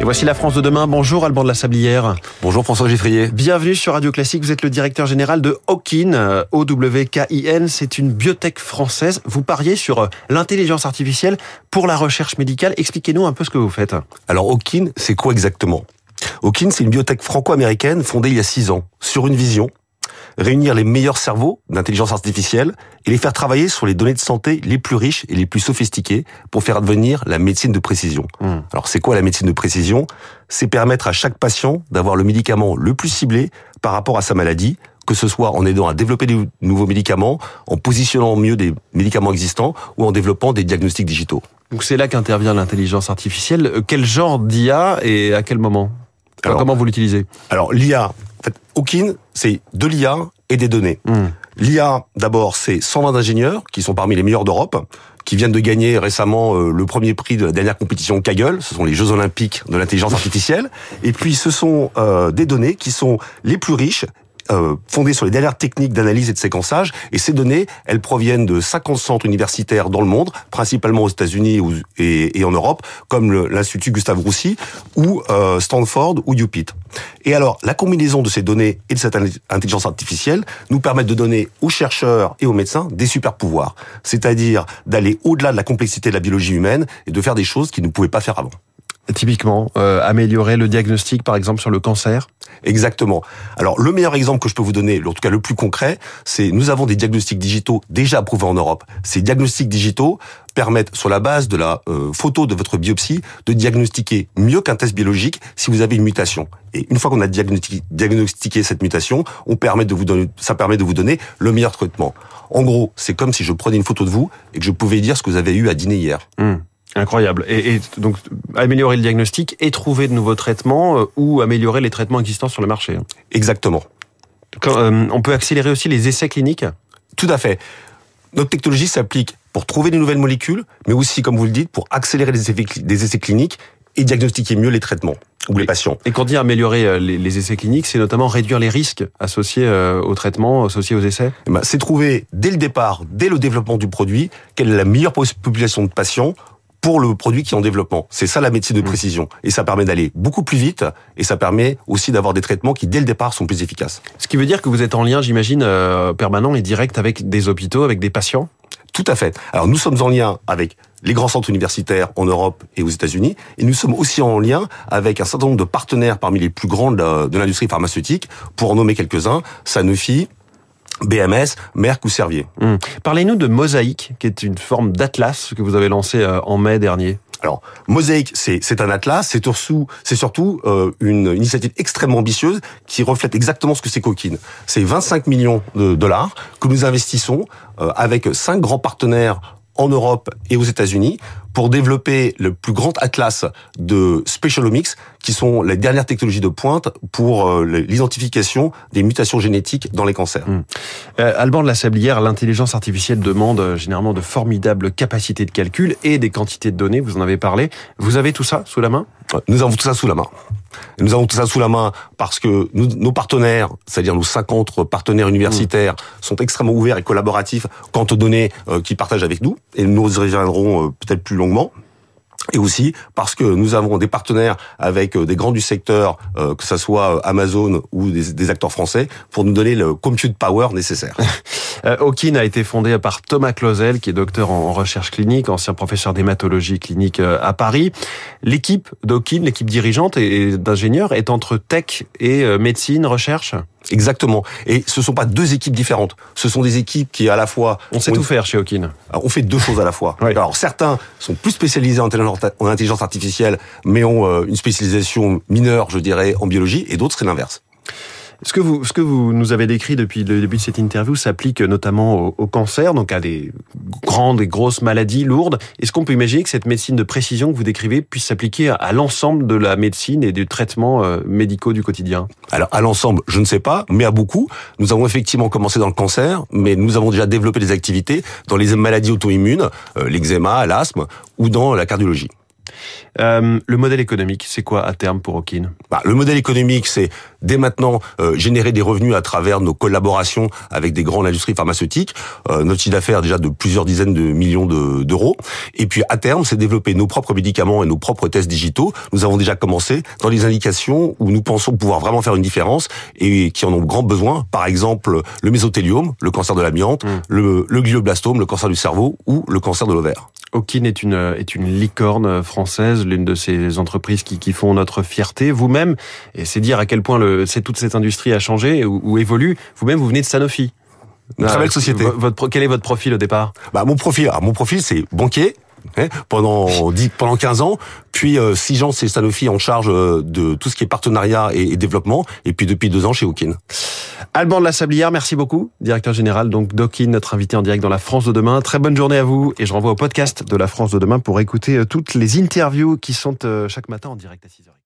Et voici la France de demain. Bonjour Alban de la Sablière. Bonjour François Geffrier. Bienvenue sur Radio Classique. Vous êtes le directeur général de Okin. O-W-K-I-N. C'est une biotech française. Vous pariez sur euh, l'intelligence artificielle pour la recherche médicale. Expliquez-nous un peu ce que vous faites. Alors Okin, c'est quoi exactement? Okin, c'est une biotech franco-américaine fondée il y a six ans sur une vision réunir les meilleurs cerveaux d'intelligence artificielle et les faire travailler sur les données de santé les plus riches et les plus sophistiquées pour faire advenir la médecine de précision. Hmm. Alors c'est quoi la médecine de précision? C'est permettre à chaque patient d'avoir le médicament le plus ciblé par rapport à sa maladie, que ce soit en aidant à développer de nouveaux médicaments, en positionnant mieux des médicaments existants ou en développant des diagnostics digitaux. Donc c'est là qu'intervient l'intelligence artificielle. Euh, quel genre d'IA et à quel moment? Comment vous l'utilisez? Alors l'IA, en fait, c'est de l'IA et des données. Hmm. L'IA, d'abord, c'est 120 ingénieurs qui sont parmi les meilleurs d'Europe, qui viennent de gagner récemment euh, le premier prix de la dernière compétition Kaggle. Ce sont les Jeux Olympiques de l'intelligence artificielle. Et puis, ce sont euh, des données qui sont les plus riches euh, fondées sur les dernières techniques d'analyse et de séquençage. Et ces données, elles proviennent de 50 centres universitaires dans le monde, principalement aux États-Unis et, en Europe, comme l'Institut Gustave Roussy ou euh, Stanford ou UPIT. Et alors, la combinaison de ces données et de cette intelligence artificielle nous permet de donner aux chercheurs et aux médecins des super pouvoirs, c'est-à-dire d'aller au-delà de la complexité de la biologie humaine et de faire des choses qu'ils ne pouvaient pas faire avant. Typiquement, euh, améliorer le diagnostic, par exemple, sur le cancer? Exactement. Alors, le meilleur exemple que je peux vous donner, en tout cas le plus concret, c'est nous avons des diagnostics digitaux déjà approuvés en Europe. Ces diagnostics digitaux permettent, sur la base de la euh, photo de votre biopsie, de diagnostiquer mieux qu'un test biologique si vous avez une mutation. Et une fois qu'on a diagnostiqué cette mutation, on permet de vous donner, ça permet de vous donner le meilleur traitement. En gros, c'est comme si je prenais une photo de vous et que je pouvais dire ce que vous avez eu à dîner hier. Hmm. Incroyable. Et, donc améliorer le diagnostic et trouver de nouveaux traitements euh, ou améliorer les traitements existants sur le marché. Hein. Exactement. Euh, on peut accélérer aussi les essais cliniques Tout à fait. Notre technologie s'applique pour trouver de nouvelles molécules, mais aussi, comme vous le dites, pour accélérer les essais, cliniques et diagnostiquer mieux les traitements ou les patients. Et quand on dit améliorer euh, les, essais cliniques, c'est notamment réduire les risques associés aux traitements, associés aux essais? Eh ben, C'est trouver dès le départ, dès le développement du produit, quelle est la meilleure population de patients pour le produit qui est en développement. C'est ça la médecine de mmh. précision. Et ça permet d'aller beaucoup plus vite et ça permet aussi d'avoir des traitements qui, dès le départ, sont plus efficaces. Ce qui veut dire que vous êtes en lien, j'imagine, euh, permanent et direct avec des hôpitaux, avec des patients? Tout à fait. Alors nous sommes en lien avec les grands centres universitaires en Europe et aux États-Unis, et nous sommes aussi en lien avec un certain nombre de partenaires parmi les plus grands de l'industrie pharmaceutique, pour en nommer quelques-uns, Sanofi, BMS, Merck ou Servier. Hmm. Parlez-nous de Mosaïque, qui est une forme d'atlas que vous avez lancé euh, en mai dernier. Alors, Mosaïque, c'est un atlas, c'est surtout, c'est surtout euh, une initiative extrêmement ambitieuse qui reflète exactement ce que c'est Coquine. C'est 25 millions de dollars que nous investissons euh, avec cinq grands partenaires en Europe et aux États-Unis pour développer le plus grand atlas de spatialomics, qui sont les dernières technologies de pointe pour euh, l'identification des mutations génétiques dans les cancers. Hum. Euh, Alban de la Sablière, l'intelligence artificielle demande euh, généralement de formidables capacités de calcul et des quantités de données, vous en avez parlé. Vous avez tout ça sous la main? Nous avons tout ça sous la main. Nous avons tout ça sous la main parce que nos partenaires, c'est-à-dire nos 50 partenaires universitaires, mmh. sont extrêmement ouverts et collaboratifs quant aux données euh, qu'ils partagent avec nous. Et nous y reviendrons euh, peut-être plus longuement et aussi parce que nous avons des partenaires avec euh, des grands du secteur, euh, que ce soit euh, Amazon ou des, acteurs français, pour nous donner le compute power nécessaire. Okin a été fondé par Thomas Clausel, qui est docteur en recherche clinique, ancien professeur d'hématologie clinique à Paris. L'équipe d'Okin, l'équipe dirigeante et d'ingénieurs, est entre tech et médecine, recherche? Exactement. Et ce sont pas deux équipes différentes. Ce sont des équipes qui à la fois... On sait tout faire chez Okin. On fait deux choses à la fois. Alors certains sont plus spécialisés en intelligence artificielle, mais ont euh, une spécialisation mineure, je dirais, en biologie, et d'autres c'est l'inverse. Ce que vous, ce que vous nous avez décrit depuis le début de cette interview s'applique notamment au, cancer, donc à des grandes et grosses maladies lourdes. Est-ce qu'on peut imaginer que cette médecine de précision que vous décrivez puisse s'appliquer à l'ensemble de la médecine et du traitement euh, médicaux du quotidien? Alors à l'ensemble, je ne sais pas, mais à beaucoup. Nous avons effectivement commencé dans le cancer, mais nous avons déjà développé des activités dans les maladies auto-immunes, euh, l'eczéma, l'asthme ou dans la cardiologie. Euh, le modèle économique, c'est quoi à terme pour Okin bah, Le modèle économique, c'est dès maintenant euh, générer des revenus à travers nos collaborations avec des grandes industries pharmaceutiques. Euh, notre chiffre d'affaires déjà de plusieurs dizaines de millions d'euros. et puis à terme, c'est développer nos propres médicaments et nos propres tests digitaux. Nous avons déjà commencé dans les indications où nous pensons pouvoir vraiment faire une différence et qui en ont grand besoin. Par exemple, le mésothéliome, le cancer de l'amiante, mmh. le, le glioblastome, le cancer du cerveau ou le cancer de l'ovaire. Okin est une, est une licorne française, l'une de ces entreprises qui, qui font notre fierté. Vous-même, et c'est dire à quel point le, toute cette industrie a changé ou, évolue, vous-même, vous venez de Sanofi. Une très belle société. Votre, quel est votre profil au départ? Bah, Mon profil, mon profil c'est banquier, Hein, pendant 10, pendant 15 ans. Puis euh, 6 ans, c'est Sanofi en charge euh, de tout ce qui est partenariat et, développement. Et puis depuis 2 ans chez Okin. Alban de la Sablière, merci beaucoup, directeur général donc d'Okin, notre invité en direct dans la France de demain. Très bonne journée à vous et je renvoie au podcast de la France de demain pour écouter euh, toutes les interviews qui sont euh, chaque matin en direct à 6h.